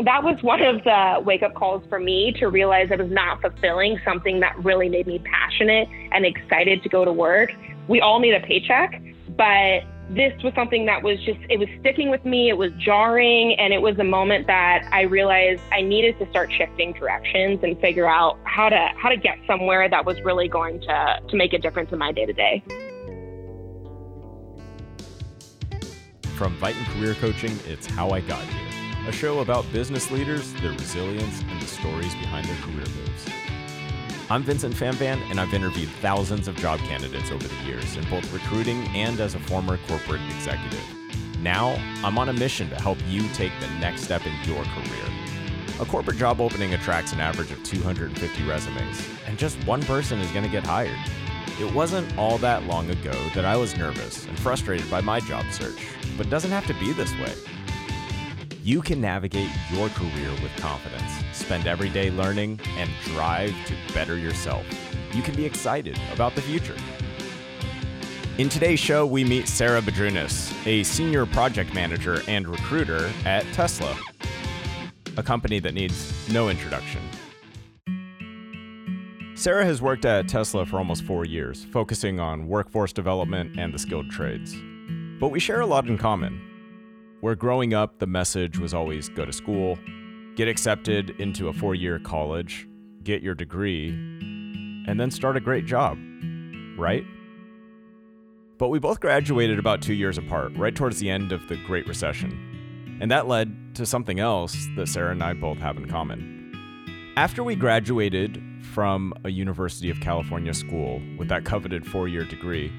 that was one of the wake up calls for me to realize I was not fulfilling something that really made me passionate and excited to go to work. We all need a paycheck, but this was something that was just, it was sticking with me. It was jarring. And it was a moment that I realized I needed to start shifting directions and figure out how to, how to get somewhere that was really going to, to make a difference in my day to day. From Viton Career Coaching, it's How I Got Here, a show about business leaders, their resilience, and the stories behind their career moves. I'm Vincent Fanvan, and I've interviewed thousands of job candidates over the years in both recruiting and as a former corporate executive. Now, I'm on a mission to help you take the next step in your career. A corporate job opening attracts an average of 250 resumes, and just one person is going to get hired. It wasn't all that long ago that I was nervous and frustrated by my job search, but it doesn't have to be this way. You can navigate your career with confidence, spend every day learning, and drive to better yourself. You can be excited about the future. In today's show, we meet Sarah Badrunas, a senior project manager and recruiter at Tesla, a company that needs no introduction. Sarah has worked at Tesla for almost four years, focusing on workforce development and the skilled trades. But we share a lot in common where growing up, the message was always go to school, get accepted into a four year college, get your degree, and then start a great job, right? But we both graduated about two years apart, right towards the end of the Great Recession. And that led to something else that Sarah and I both have in common. After we graduated from a University of California school with that coveted four year degree,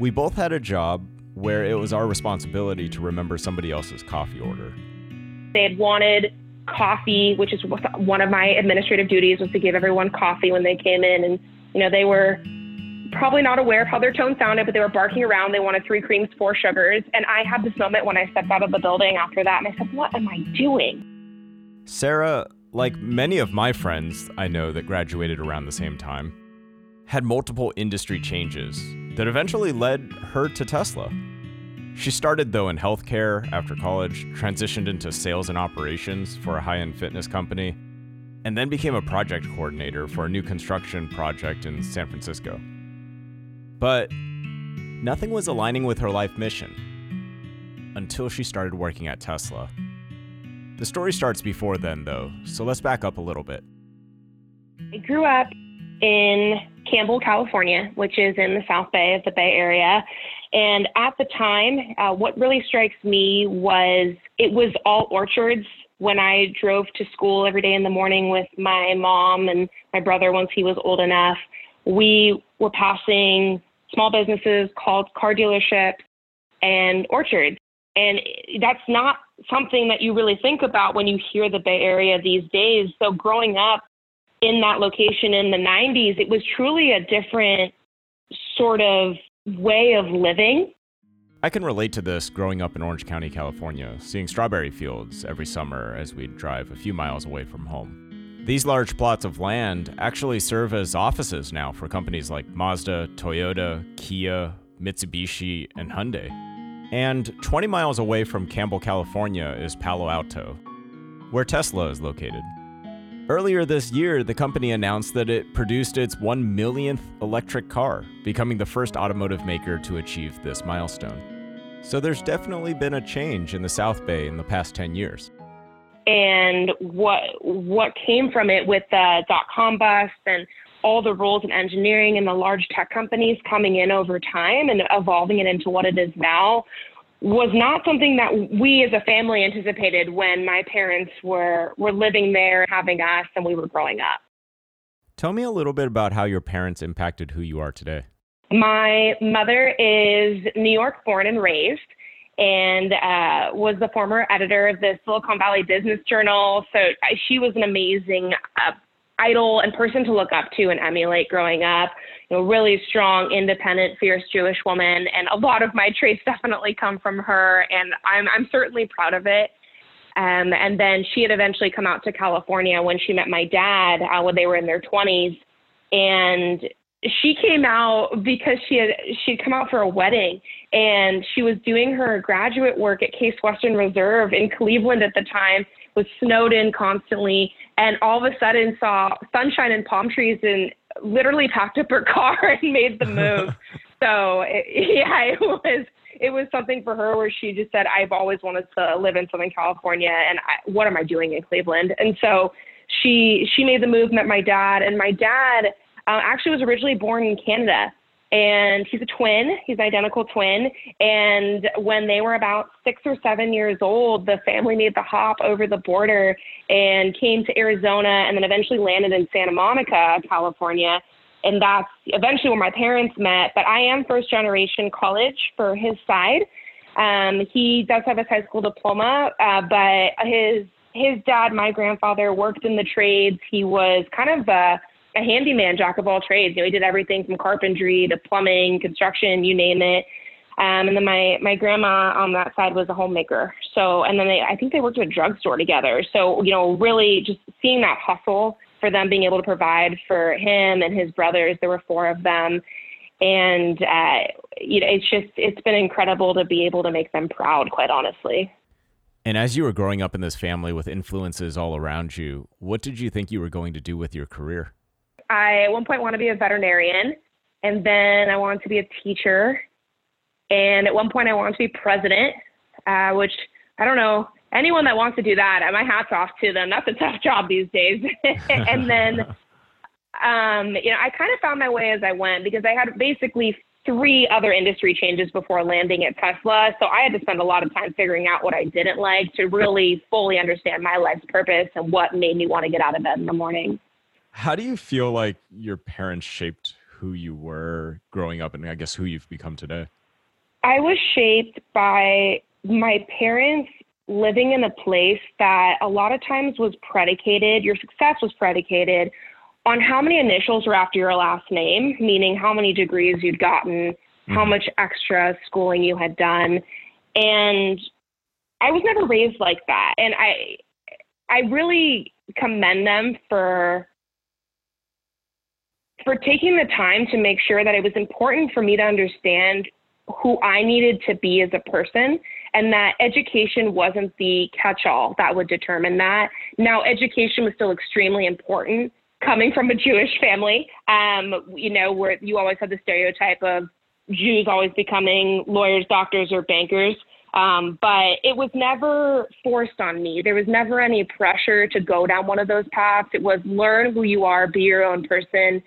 we both had a job where it was our responsibility to remember somebody else's coffee order. They had wanted coffee, which is one of my administrative duties was to give everyone coffee when they came in. And, you know, they were probably not aware of how their tone sounded, but they were barking around. They wanted three creams, four sugars. And I had this moment when I stepped out of the building after that and I said, what am I doing? Sarah, like many of my friends I know that graduated around the same time, had multiple industry changes that eventually led her to Tesla. She started, though, in healthcare after college, transitioned into sales and operations for a high end fitness company, and then became a project coordinator for a new construction project in San Francisco. But nothing was aligning with her life mission until she started working at Tesla. The story starts before then, though, so let's back up a little bit. I grew up in Campbell, California, which is in the South Bay of the Bay Area. And at the time, uh, what really strikes me was it was all orchards. When I drove to school every day in the morning with my mom and my brother once he was old enough, we were passing small businesses called car dealerships and orchards. And that's not something that you really think about when you hear the Bay Area these days. So growing up in that location in the 90s, it was truly a different sort of way of living. I can relate to this growing up in Orange County, California, seeing strawberry fields every summer as we'd drive a few miles away from home. These large plots of land actually serve as offices now for companies like Mazda, Toyota, Kia, Mitsubishi, and Hyundai. And 20 miles away from Campbell, California is Palo Alto, where Tesla is located. Earlier this year, the company announced that it produced its 1 millionth electric car, becoming the first automotive maker to achieve this milestone. So there's definitely been a change in the South Bay in the past 10 years. And what what came from it with the dot com bust and all the roles in engineering and the large tech companies coming in over time and evolving it into what it is now was not something that we as a family anticipated when my parents were were living there having us and we were growing up. Tell me a little bit about how your parents impacted who you are today. My mother is New York born and raised and uh, was the former editor of the Silicon Valley Business Journal. So uh, she was an amazing uh, idol and person to look up to and emulate growing up. You know, really strong, independent, fierce Jewish woman, and a lot of my traits definitely come from her, and I'm I'm certainly proud of it. Um, and then she had eventually come out to California when she met my dad uh, when they were in their 20s, and she came out because she had she'd come out for a wedding and she was doing her graduate work at Case Western Reserve in Cleveland at the time was snowed in constantly, and all of a sudden saw sunshine and palm trees and literally packed up her car and made the move. so it, yeah, it was it was something for her where she just said, I've always wanted to live in Southern California, and I, what am I doing in Cleveland? And so she she made the move, met my dad, and my dad uh, actually was originally born in Canada and he's a twin. He's an identical twin. And when they were about six or seven years old, the family made the hop over the border and came to Arizona and then eventually landed in Santa Monica, California. And that's eventually where my parents met. But I am first generation college for his side. Um, he does have his high school diploma, uh, but his his dad, my grandfather, worked in the trades. He was kind of a a handyman, jack of all trades. You know, he did everything from carpentry to plumbing, construction, you name it. Um, and then my my grandma on that side was a homemaker. So, and then they, I think they worked at a drugstore together. So, you know, really just seeing that hustle for them being able to provide for him and his brothers. There were four of them, and uh, you know, it's just it's been incredible to be able to make them proud. Quite honestly. And as you were growing up in this family with influences all around you, what did you think you were going to do with your career? I at one point want to be a veterinarian, and then I wanted to be a teacher, and at one point I wanted to be president, uh, which I don't know anyone that wants to do that. My hats off to them. That's a tough job these days. and then, um, you know, I kind of found my way as I went because I had basically three other industry changes before landing at Tesla. So I had to spend a lot of time figuring out what I didn't like to really fully understand my life's purpose and what made me want to get out of bed in the morning. How do you feel like your parents shaped who you were growing up and I guess who you've become today? I was shaped by my parents living in a place that a lot of times was predicated, your success was predicated on how many initials were after your last name, meaning how many degrees you'd gotten, mm-hmm. how much extra schooling you had done. And I was never raised like that. And I I really commend them for for taking the time to make sure that it was important for me to understand who I needed to be as a person and that education wasn't the catch all that would determine that. Now, education was still extremely important coming from a Jewish family, um, you know, where you always had the stereotype of Jews always becoming lawyers, doctors, or bankers. Um, but it was never forced on me. There was never any pressure to go down one of those paths. It was learn who you are, be your own person,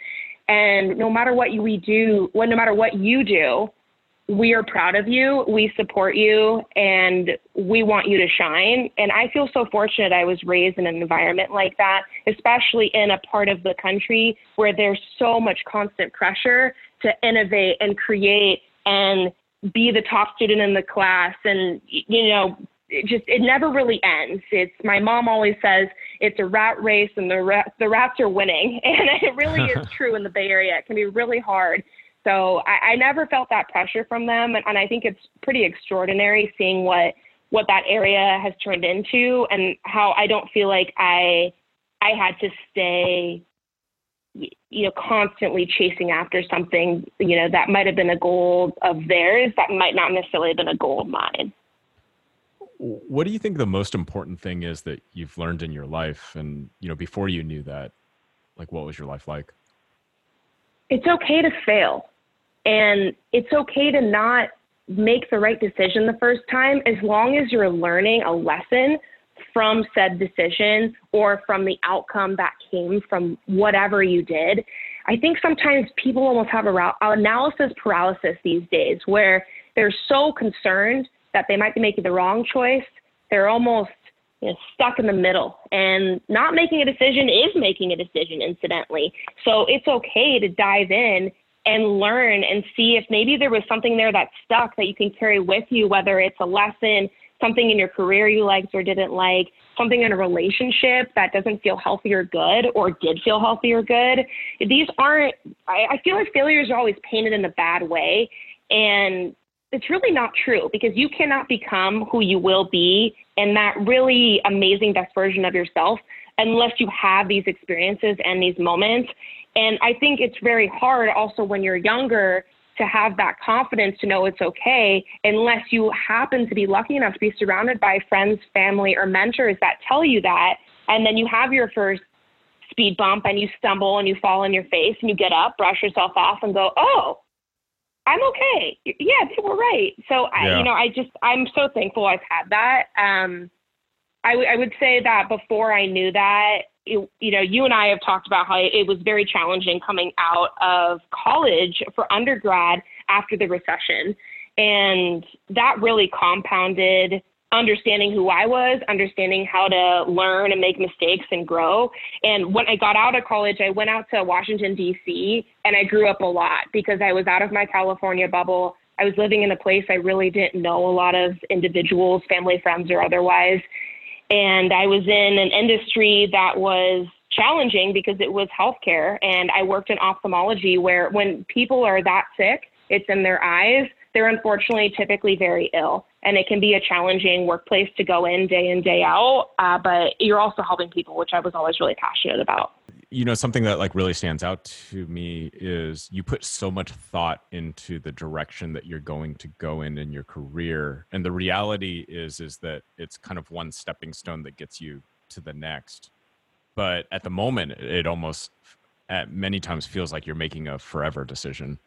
and no matter what we do, no matter what you do, we are proud of you, we support you, and we want you to shine. And I feel so fortunate I was raised in an environment like that, especially in a part of the country where there's so much constant pressure to innovate and create and be the top student in the class and, you know, it just it never really ends. It's my mom always says it's a rat race and the rat, the rats are winning, and it really is true in the Bay Area. It can be really hard. So I, I never felt that pressure from them, and, and I think it's pretty extraordinary seeing what what that area has turned into, and how I don't feel like I I had to stay you know constantly chasing after something you know that might have been a goal of theirs that might not necessarily have been a goal of mine what do you think the most important thing is that you've learned in your life? And you know before you knew that like what was your life like? It's okay to fail. And it's okay to not make the right decision the first time as long as you're learning a lesson from said decision or from the outcome that came from whatever you did. I think sometimes people almost have a analysis paralysis these days where they're so concerned that they might be making the wrong choice. They're almost you know, stuck in the middle. And not making a decision is making a decision, incidentally. So it's okay to dive in and learn and see if maybe there was something there that stuck that you can carry with you, whether it's a lesson, something in your career you liked or didn't like, something in a relationship that doesn't feel healthy or good or did feel healthy or good. These aren't, I, I feel like failures are always painted in a bad way. And it's really not true because you cannot become who you will be and that really amazing best version of yourself unless you have these experiences and these moments. And I think it's very hard also when you're younger to have that confidence to know it's okay unless you happen to be lucky enough to be surrounded by friends, family, or mentors that tell you that. And then you have your first speed bump and you stumble and you fall on your face and you get up, brush yourself off, and go, oh, I'm okay. Yeah, they were right. So I, you know, I just I'm so thankful I've had that. Um, I, w- I would say that before I knew that, it, you know, you and I have talked about how it was very challenging coming out of college for undergrad after the recession, and that really compounded understanding who I was, understanding how to learn and make mistakes and grow. And when I got out of college, I went out to Washington, D.C., and I grew up a lot because I was out of my California bubble. I was living in a place I really didn't know a lot of individuals, family, friends, or otherwise. And I was in an industry that was challenging because it was healthcare. And I worked in ophthalmology where when people are that sick, it's in their eyes they're unfortunately typically very ill. And it can be a challenging workplace to go in day in, day out. Uh, but you're also helping people, which I was always really passionate about. You know, something that like really stands out to me is you put so much thought into the direction that you're going to go in in your career. And the reality is, is that it's kind of one stepping stone that gets you to the next. But at the moment, it almost at many times feels like you're making a forever decision.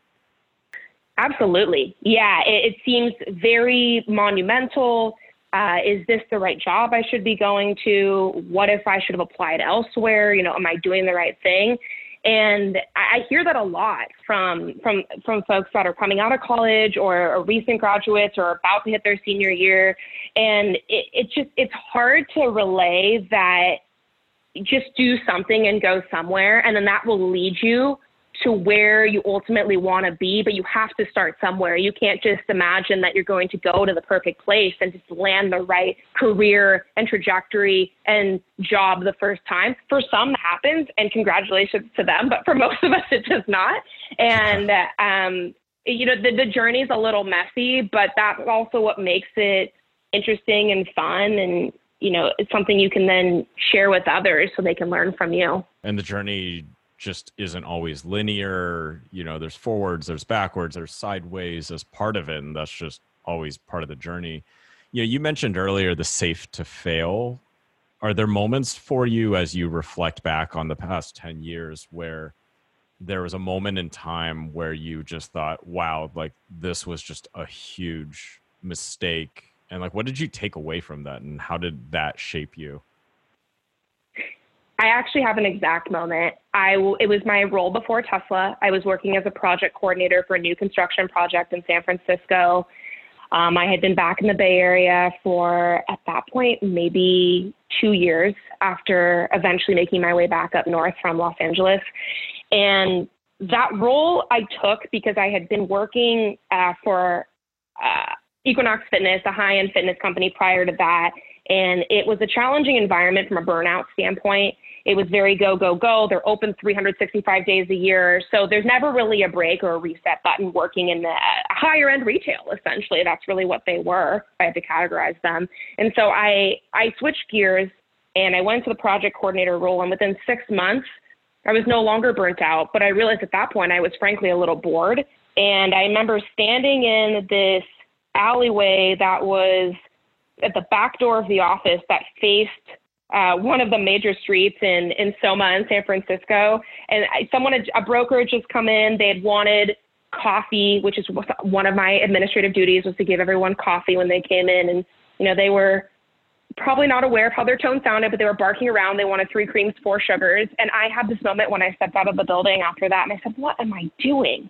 Absolutely. Yeah, it, it seems very monumental. Uh, is this the right job I should be going to? What if I should have applied elsewhere? You know, am I doing the right thing? And I, I hear that a lot from from from folks that are coming out of college or, or recent graduates or about to hit their senior year. And it, it's just it's hard to relay that just do something and go somewhere, and then that will lead you to where you ultimately want to be, but you have to start somewhere. You can't just imagine that you're going to go to the perfect place and just land the right career and trajectory and job the first time. For some, that happens, and congratulations to them, but for most of us, it does not. And, um, you know, the, the journey's a little messy, but that's also what makes it interesting and fun and you know it's something you can then share with others so they can learn from you and the journey just isn't always linear. You know, there's forwards, there's backwards, there's sideways as part of it, and that's just always part of the journey. You know, you mentioned earlier the safe to fail. Are there moments for you as you reflect back on the past 10 years where there was a moment in time where you just thought, wow, like this was just a huge mistake? And like, what did you take away from that and how did that shape you? I actually have an exact moment. I it was my role before Tesla. I was working as a project coordinator for a new construction project in San Francisco. Um, I had been back in the Bay Area for, at that point, maybe two years after eventually making my way back up north from Los Angeles. And that role I took because I had been working uh, for uh, Equinox Fitness, a high end fitness company prior to that. And it was a challenging environment from a burnout standpoint. It was very go, go, go. They're open 365 days a year. So there's never really a break or a reset button working in the higher end retail, essentially. That's really what they were. I had to categorize them. And so I, I switched gears and I went to the project coordinator role. And within six months, I was no longer burnt out. But I realized at that point I was frankly a little bored. And I remember standing in this alleyway that was at the back door of the office that faced uh, one of the major streets in in Soma in San Francisco, and I, someone had, a broker had just come in. They had wanted coffee, which is one of my administrative duties was to give everyone coffee when they came in, and you know they were probably not aware of how their tone sounded, but they were barking around. They wanted three creams, four sugars, and I had this moment when I stepped out of the building after that, and I said, "What am I doing?"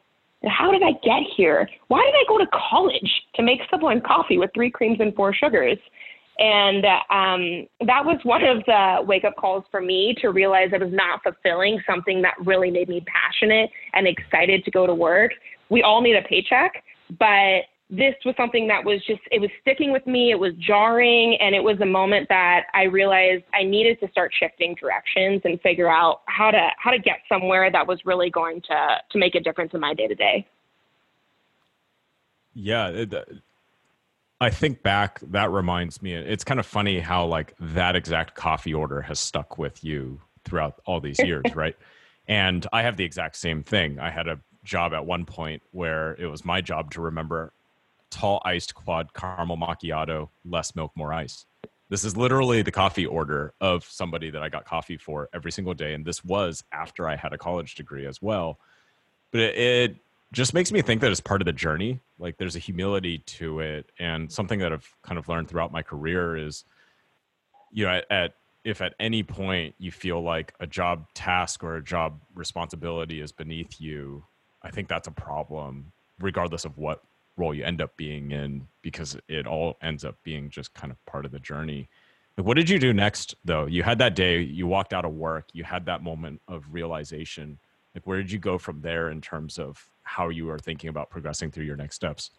how did I get here? Why did I go to college to make someone coffee with three creams and four sugars? And um, that was one of the wake up calls for me to realize I was not fulfilling something that really made me passionate and excited to go to work. We all need a paycheck, but this was something that was just, it was sticking with me. It was jarring. And it was a moment that I realized I needed to start shifting directions and figure out how to, how to get somewhere that was really going to, to make a difference in my day to day. Yeah. I think back, that reminds me, it's kind of funny how like that exact coffee order has stuck with you throughout all these years, right? And I have the exact same thing. I had a job at one point where it was my job to remember tall iced quad caramel macchiato, less milk, more ice. This is literally the coffee order of somebody that I got coffee for every single day. And this was after I had a college degree as well. But it, it just makes me think that it's part of the journey. Like there's a humility to it. And something that I've kind of learned throughout my career is, you know, at, at if at any point you feel like a job task or a job responsibility is beneath you, I think that's a problem, regardless of what role you end up being in because it all ends up being just kind of part of the journey. Like what did you do next though? You had that day, you walked out of work, you had that moment of realization. Like where did you go from there in terms of how you are thinking about progressing through your next steps?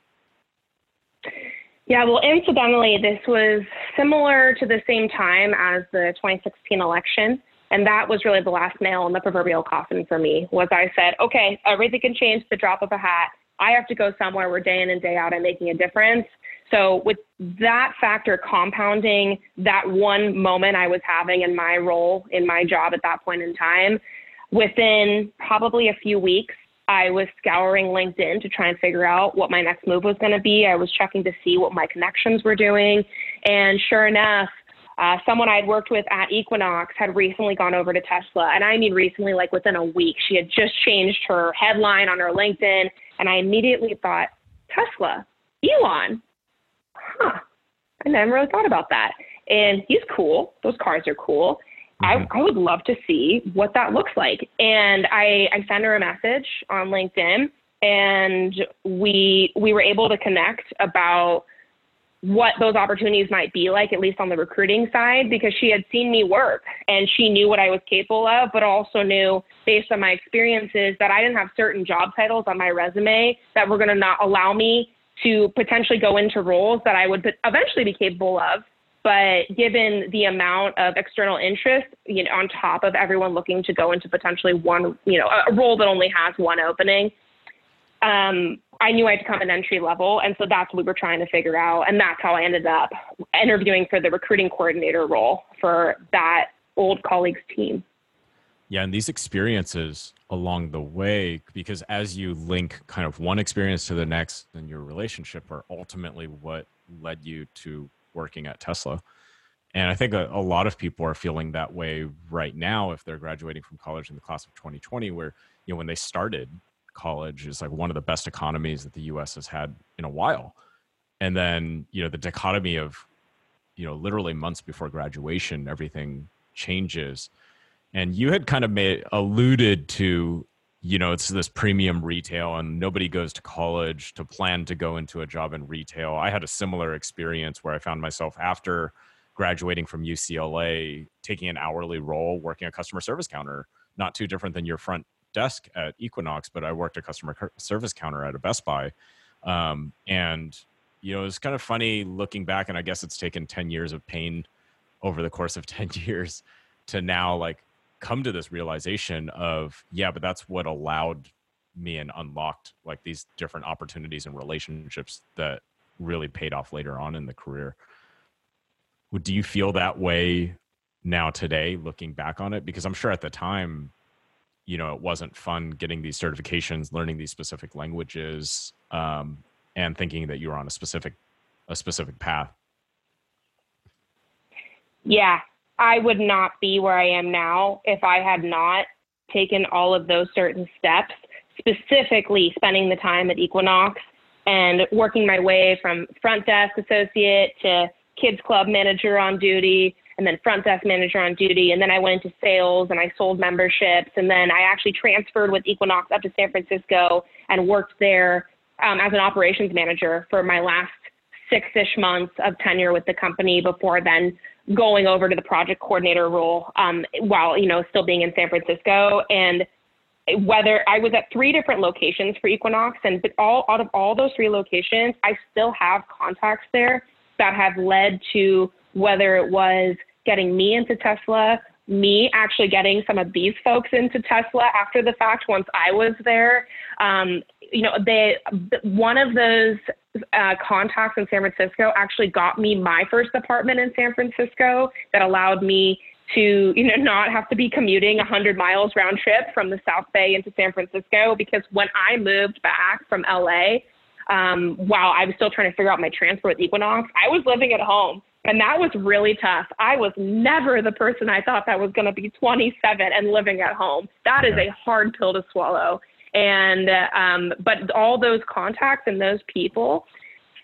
Yeah, well, incidentally, this was similar to the same time as the 2016 election. And that was really the last nail in the proverbial coffin for me was I said, okay, everything can change the drop of a hat. I have to go somewhere where day in and day out I'm making a difference. So with that factor compounding that one moment I was having in my role in my job at that point in time, within probably a few weeks, I was scouring LinkedIn to try and figure out what my next move was going to be. I was checking to see what my connections were doing. And sure enough, uh, someone I'd worked with at Equinox had recently gone over to Tesla. And I mean recently, like within a week, she had just changed her headline on her LinkedIn. And I immediately thought, Tesla, Elon. Huh. I never really thought about that. And he's cool. Those cars are cool. Mm-hmm. I, I would love to see what that looks like. And I, I sent her a message on LinkedIn and we we were able to connect about what those opportunities might be like, at least on the recruiting side, because she had seen me work and she knew what I was capable of, but also knew based on my experiences that I didn't have certain job titles on my resume that were going to not allow me to potentially go into roles that I would eventually be capable of. But given the amount of external interest, you know, on top of everyone looking to go into potentially one, you know, a role that only has one opening, um, I knew I had to come in entry level. And so that's what we were trying to figure out. And that's how I ended up interviewing for the recruiting coordinator role for that old colleagues team. Yeah, and these experiences along the way, because as you link kind of one experience to the next, then your relationship are ultimately what led you to working at Tesla. And I think a, a, lot of people are feeling that way right now if they're graduating from college in the class of 2020, where, you know, when they started, college is like one of the best economies that the US has had in a while. And then, you know, the dichotomy of, you know, literally months before graduation, everything changes. And you had kind of made alluded to, you know, it's this premium retail and nobody goes to college to plan to go into a job in retail. I had a similar experience where I found myself after graduating from UCLA taking an hourly role working a customer service counter, not too different than your front desk at Equinox, but I worked a customer service counter at a Best Buy. Um, and, you know, it's kind of funny looking back, and I guess it's taken 10 years of pain over the course of 10 years to now like come to this realization of, yeah, but that's what allowed me and unlocked like these different opportunities and relationships that really paid off later on in the career. Do you feel that way now today looking back on it? Because I'm sure at the time you know it wasn't fun getting these certifications learning these specific languages um, and thinking that you were on a specific a specific path yeah i would not be where i am now if i had not taken all of those certain steps specifically spending the time at equinox and working my way from front desk associate to kids club manager on duty and then front desk manager on duty. And then I went into sales and I sold memberships. And then I actually transferred with Equinox up to San Francisco and worked there um, as an operations manager for my last six ish months of tenure with the company before then going over to the project coordinator role um, while, you know, still being in San Francisco. And whether I was at three different locations for Equinox, and but all out of all those three locations, I still have contacts there that have led to whether it was getting me into Tesla, me actually getting some of these folks into Tesla after the fact once I was there. Um, you know, they one of those uh, contacts in San Francisco actually got me my first apartment in San Francisco that allowed me to you know not have to be commuting 100 miles round trip from the South Bay into San Francisco because when I moved back from LA, um, while I was still trying to figure out my transfer with Equinox, I was living at home. And that was really tough. I was never the person I thought that was going to be 27 and living at home. That is a hard pill to swallow. And, um, but all those contacts and those people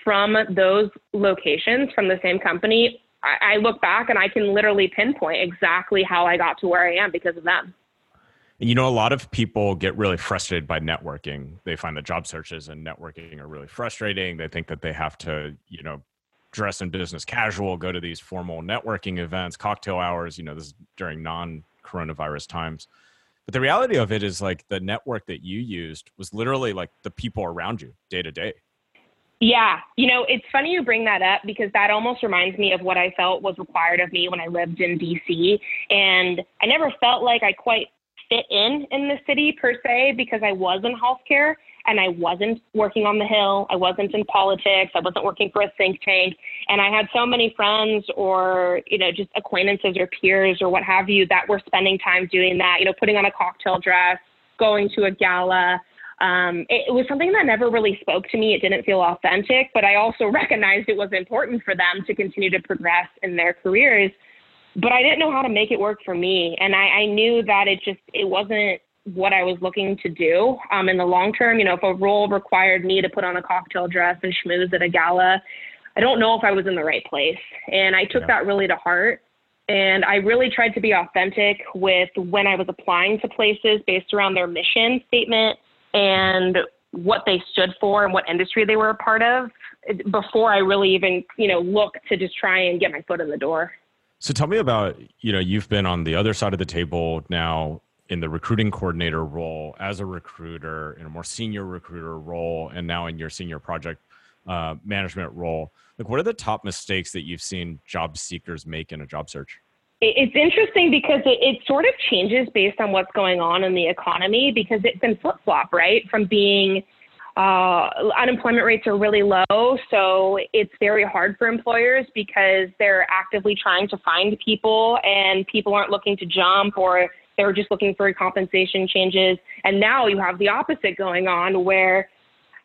from those locations from the same company I, I look back and I can literally pinpoint exactly how I got to where I am because of them. And you know, a lot of people get really frustrated by networking. They find that job searches and networking are really frustrating. They think that they have to, you know, dress in business casual, go to these formal networking events, cocktail hours, you know, this is during non coronavirus times. But the reality of it is like the network that you used was literally like the people around you day to day. Yeah, you know, it's funny you bring that up because that almost reminds me of what I felt was required of me when I lived in DC. And I never felt like I quite fit in in the city per se because I was in healthcare and I wasn't working on the Hill. I wasn't in politics. I wasn't working for a think tank. And I had so many friends or, you know, just acquaintances or peers or what have you that were spending time doing that, you know, putting on a cocktail dress, going to a gala, um, it, it was something that never really spoke to me. It didn't feel authentic, but I also recognized it was important for them to continue to progress in their careers. But I didn't know how to make it work for me, and I, I knew that it just it wasn't what I was looking to do um, in the long term. You know, if a role required me to put on a cocktail dress and schmooze at a gala, I don't know if I was in the right place. And I took yeah. that really to heart. And I really tried to be authentic with when I was applying to places based around their mission statement and what they stood for and what industry they were a part of before I really even, you know, look to just try and get my foot in the door. So tell me about, you know, you've been on the other side of the table now in the recruiting coordinator role as a recruiter in a more senior recruiter role and now in your senior project uh, management role. Like what are the top mistakes that you've seen job seekers make in a job search? It's interesting because it, it sort of changes based on what's going on in the economy because it can flip flop, right? From being uh, unemployment rates are really low, so it's very hard for employers because they're actively trying to find people and people aren't looking to jump or they're just looking for compensation changes. And now you have the opposite going on where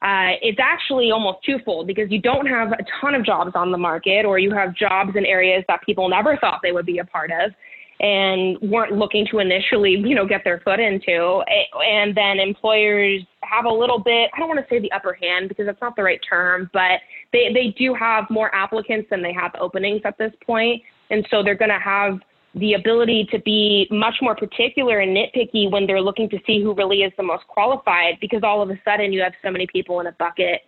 uh, it's actually almost twofold because you don't have a ton of jobs on the market, or you have jobs in areas that people never thought they would be a part of and weren't looking to initially, you know, get their foot into. And then employers have a little bit, I don't want to say the upper hand because that's not the right term, but they, they do have more applicants than they have openings at this point. And so they're going to have the ability to be much more particular and nitpicky when they're looking to see who really is the most qualified because all of a sudden you have so many people in a bucket.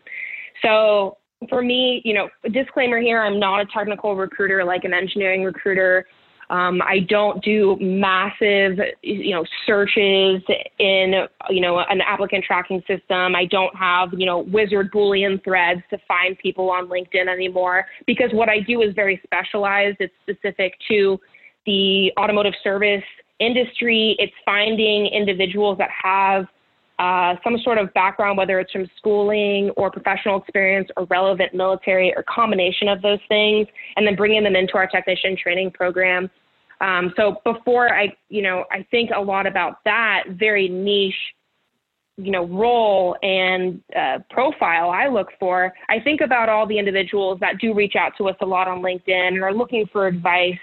So for me, you know, disclaimer here, I'm not a technical recruiter like an engineering recruiter. Um, I don't do massive, you know, searches in, you know, an applicant tracking system. I don't have, you know, wizard Boolean threads to find people on LinkedIn anymore because what I do is very specialized. It's specific to the automotive service industry. It's finding individuals that have uh, some sort of background, whether it's from schooling or professional experience or relevant military or combination of those things, and then bringing them into our technician training program. Um, so before I, you know, I think a lot about that very niche, you know, role and uh, profile I look for. I think about all the individuals that do reach out to us a lot on LinkedIn and are looking for advice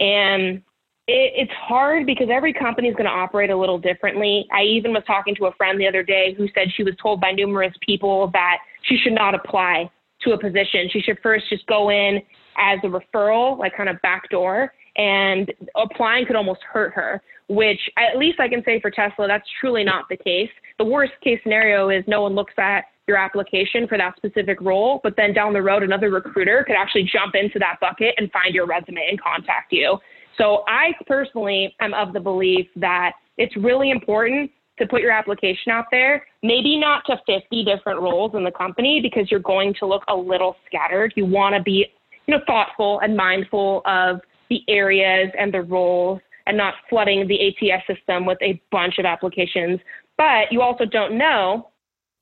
and it, it's hard because every company is going to operate a little differently. I even was talking to a friend the other day who said she was told by numerous people that she should not apply to a position. She should first just go in as a referral, like kind of backdoor, and applying could almost hurt her, which at least I can say for Tesla, that's truly not the case. The worst case scenario is no one looks at your application for that specific role, but then down the road, another recruiter could actually jump into that bucket and find your resume and contact you. So I personally am of the belief that it's really important to put your application out there, maybe not to 50 different roles in the company because you're going to look a little scattered. You want to be, you know, thoughtful and mindful of the areas and the roles and not flooding the ATS system with a bunch of applications. But you also don't know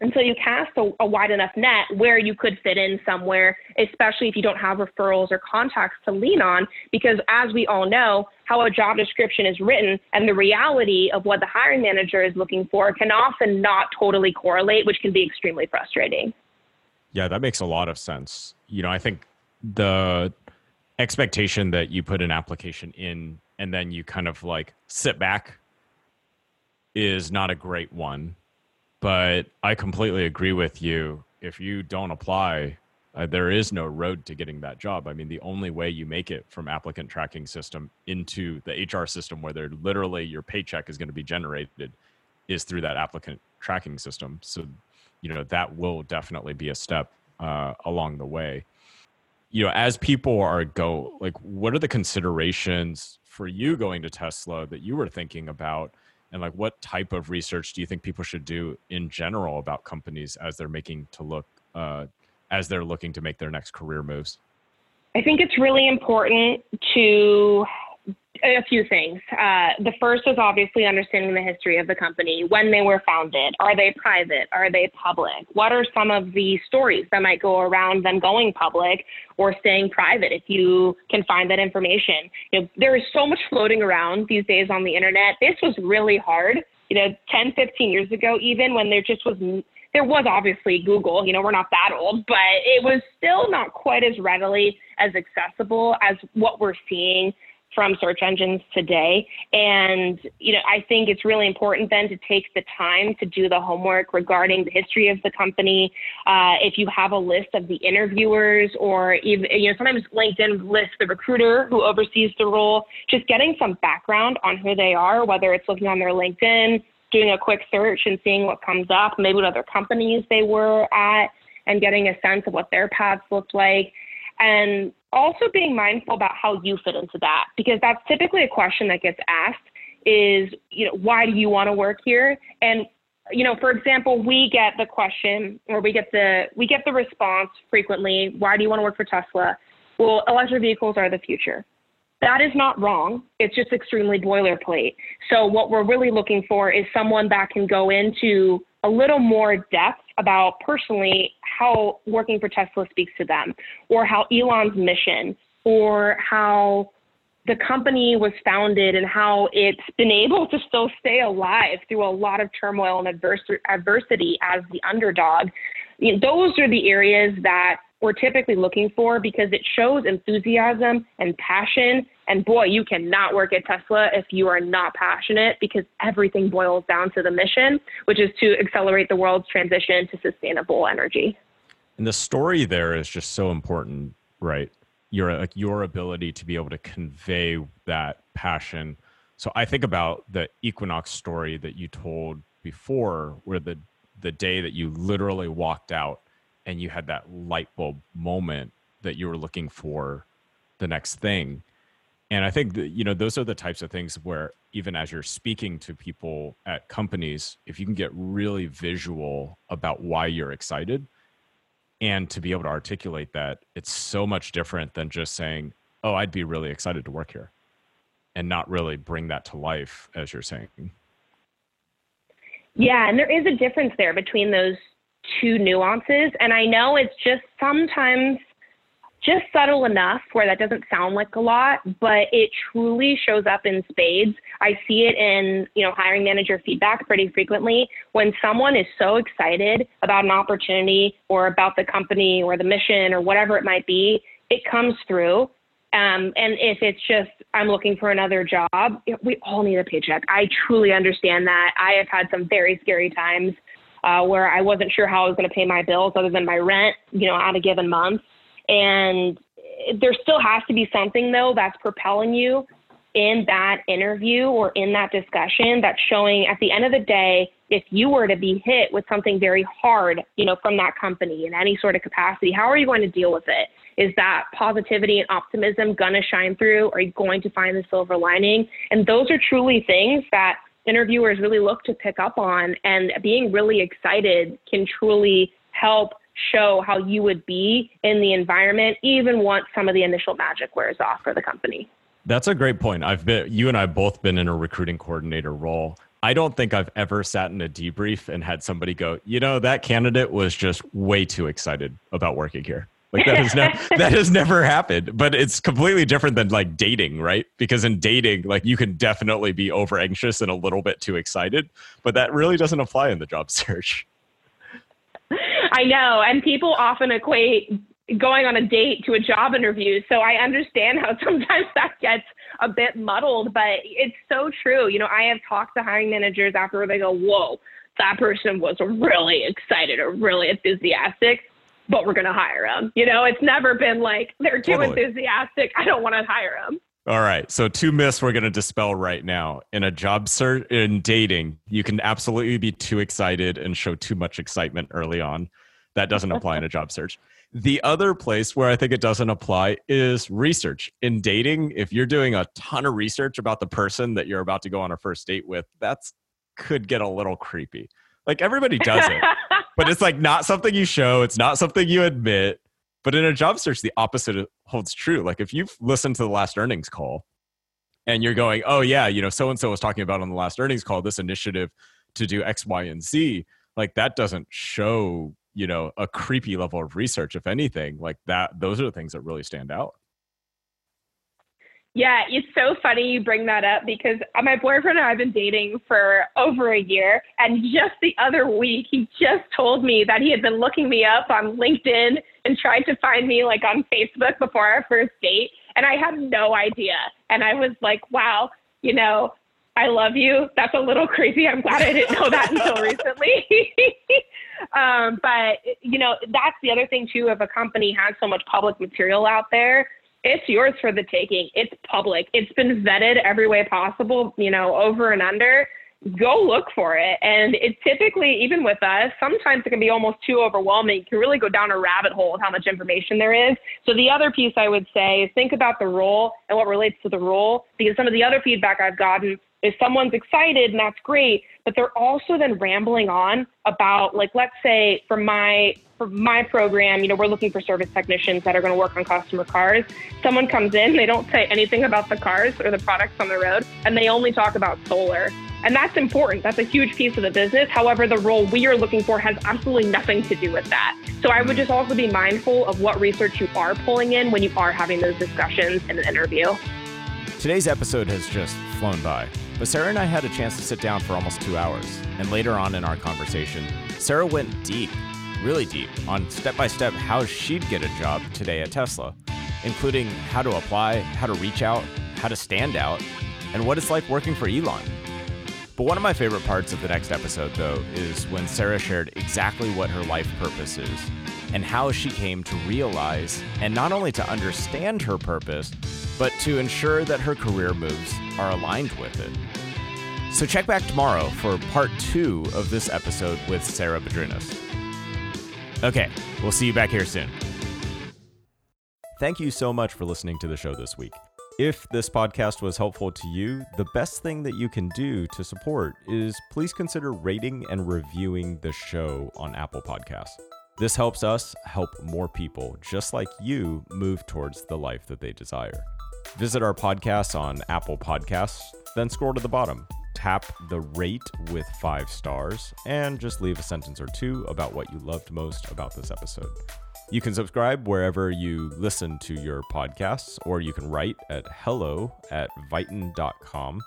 until you cast a, a, wide enough net where you could fit in somewhere, especially if you don't have referrals or contacts to lean on. Because as we all know, how a job description is written and the reality of what the hiring manager is looking for can often not totally correlate, which can be extremely frustrating. Yeah, that makes a lot of sense. You know, I think the expectation that you put an application in and then you kind of like sit back is not a great one but I completely agree with you. If you don't apply, uh, there is no road to getting that job. I mean, the only way you make it from applicant tracking system into the HR system, where they're literally your paycheck is going to be generated, is through that applicant tracking system. So, you know, that will definitely be a step uh, along the way. You know, as people are go, like, what are the considerations for you going to Tesla that you were thinking about? And like what type of research do you think people should do in general about companies as they're making to look uh, as they're looking to make their next career moves? I think it's really important to a few things. Uh, the first is obviously understanding the history of the company, when they were founded. Are they private? Are they public? What are some of the stories that might go around them going public or staying private if you can find that information? You know, there is so much floating around these days on the internet. This was really hard, you know, 10, 15 years ago, even when there just was there was obviously Google, you know, we're not that old, but it was still not quite as readily as accessible as what we're seeing from search engines today. And, you know, I think it's really important then to take the time to do the homework regarding the history of the company. Uh, if you have a list of the interviewers or even, you know, sometimes LinkedIn lists the recruiter who oversees the role, just getting some background on who they are, whether it's looking on their LinkedIn, doing a quick search and seeing what comes up, maybe what other companies they were at, and getting a sense of what their paths looked like. And also being mindful about how you fit into that because that's typically a question that gets asked is you know why do you want to work here? And you know for example we get the question or we get the we get the response frequently why do you want to work for tesla? Well electric vehicles are the future. That is not wrong. It's just extremely boilerplate. So what we're really looking for is someone that can go into a little more depth about personally how working for Tesla speaks to them, or how Elon's mission, or how the company was founded and how it's been able to still stay alive through a lot of turmoil and adversity as the underdog. You know, those are the areas that we're typically looking for because it shows enthusiasm and passion. And boy, you cannot work at Tesla if you are not passionate because everything boils down to the mission, which is to accelerate the world's transition to sustainable energy. And the story there is just so important, right? Your like your ability to be able to convey that passion. So I think about the Equinox story that you told before, where the the day that you literally walked out and you had that light bulb moment that you were looking for the next thing. And i think that you know those are the types of things where even as you're speaking to people at companies if you can get really visual about why you're excited and to be able to articulate that it's so much different than just saying oh i'd be really excited to work here and not really bring that to life as you're saying. Yeah and there is a difference there between those two nuances. And I know it's just sometimes just subtle enough where that doesn't sound like a lot, but it truly shows up in spades. I see it in, you know, hiring manager feedback pretty frequently when someone is so excited about an opportunity or about the company or the mission or whatever it might be, it comes through. Um, and if it's just, I'm looking for another job, we all need a paycheck. I truly understand that. I have had some very scary times uh, where I wasn't sure how I was going to pay my bills other than my rent, you know, at a given month. And there still has to be something though that's propelling you in that interview or in that discussion that's showing at the end of the day if you were to be hit with something very hard you know from that company in any sort of capacity how are you going to deal with it? Is that positivity and optimism going to shine through? Are you going to find the silver lining? And those are truly things that interviewers really look to pick up on. And being really excited can truly help show how you would be in the environment, even once some of the initial magic wears off for the company. That's a great point. I've been, you and I both been in a recruiting coordinator role. I don't think I've ever sat in a debrief and had somebody go, you know, that candidate was just way too excited about working here. Like that has never that has never happened. But it's completely different than like dating, right? Because in dating, like you can definitely be over anxious and a little bit too excited, but that really doesn't apply in the job search. I know, and people often equate going on a date to a job interview. So I understand how sometimes that gets a bit muddled, but it's so true. You know, I have talked to hiring managers after they go, whoa, that person was really excited or really enthusiastic, but we're going to hire them. You know, it's never been like they're too totally. enthusiastic. I don't want to hire them. All right. So two myths we're going to dispel right now. In a job search, in dating, you can absolutely be too excited and show too much excitement early on. That doesn't apply in a job search. The other place where I think it doesn't apply is research. In dating, if you're doing a ton of research about the person that you're about to go on a first date with, that's could get a little creepy. Like everybody does it, but it's like not something you show, it's not something you admit. But in a job search, the opposite holds true. Like if you've listened to the last earnings call and you're going, oh, yeah, you know, so and so was talking about on the last earnings call this initiative to do X, Y, and Z, like that doesn't show you know a creepy level of research if anything like that those are the things that really stand out yeah it's so funny you bring that up because my boyfriend and i've been dating for over a year and just the other week he just told me that he had been looking me up on linkedin and tried to find me like on facebook before our first date and i had no idea and i was like wow you know I love you. That's a little crazy. I'm glad I didn't know that until recently. um, but you know, that's the other thing too. If a company has so much public material out there, it's yours for the taking. It's public. It's been vetted every way possible. You know, over and under go look for it. And it typically, even with us, sometimes it can be almost too overwhelming. You can really go down a rabbit hole of how much information there is. So the other piece I would say is think about the role and what relates to the role, because some of the other feedback I've gotten is someone's excited and that's great, but they're also then rambling on about like let's say for my for my program, you know, we're looking for service technicians that are going to work on customer cars. Someone comes in, they don't say anything about the cars or the products on the road, and they only talk about solar. And that's important. That's a huge piece of the business. However, the role we are looking for has absolutely nothing to do with that. So I would just also be mindful of what research you are pulling in when you are having those discussions in an interview. Today's episode has just flown by. But Sarah and I had a chance to sit down for almost two hours. And later on in our conversation, Sarah went deep, really deep, on step by step how she'd get a job today at Tesla, including how to apply, how to reach out, how to stand out, and what it's like working for Elon. But one of my favorite parts of the next episode, though, is when Sarah shared exactly what her life purpose is and how she came to realize and not only to understand her purpose, but to ensure that her career moves are aligned with it. So check back tomorrow for part two of this episode with Sarah Badrinas. Okay, we'll see you back here soon. Thank you so much for listening to the show this week. If this podcast was helpful to you, the best thing that you can do to support is please consider rating and reviewing the show on Apple Podcasts. This helps us help more people just like you move towards the life that they desire. Visit our podcast on Apple Podcasts, then scroll to the bottom, tap the rate with five stars, and just leave a sentence or two about what you loved most about this episode. You can subscribe wherever you listen to your podcasts, or you can write at hello at viton.com.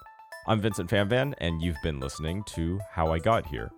I'm Vincent Fanvan, and you've been listening to How I Got Here.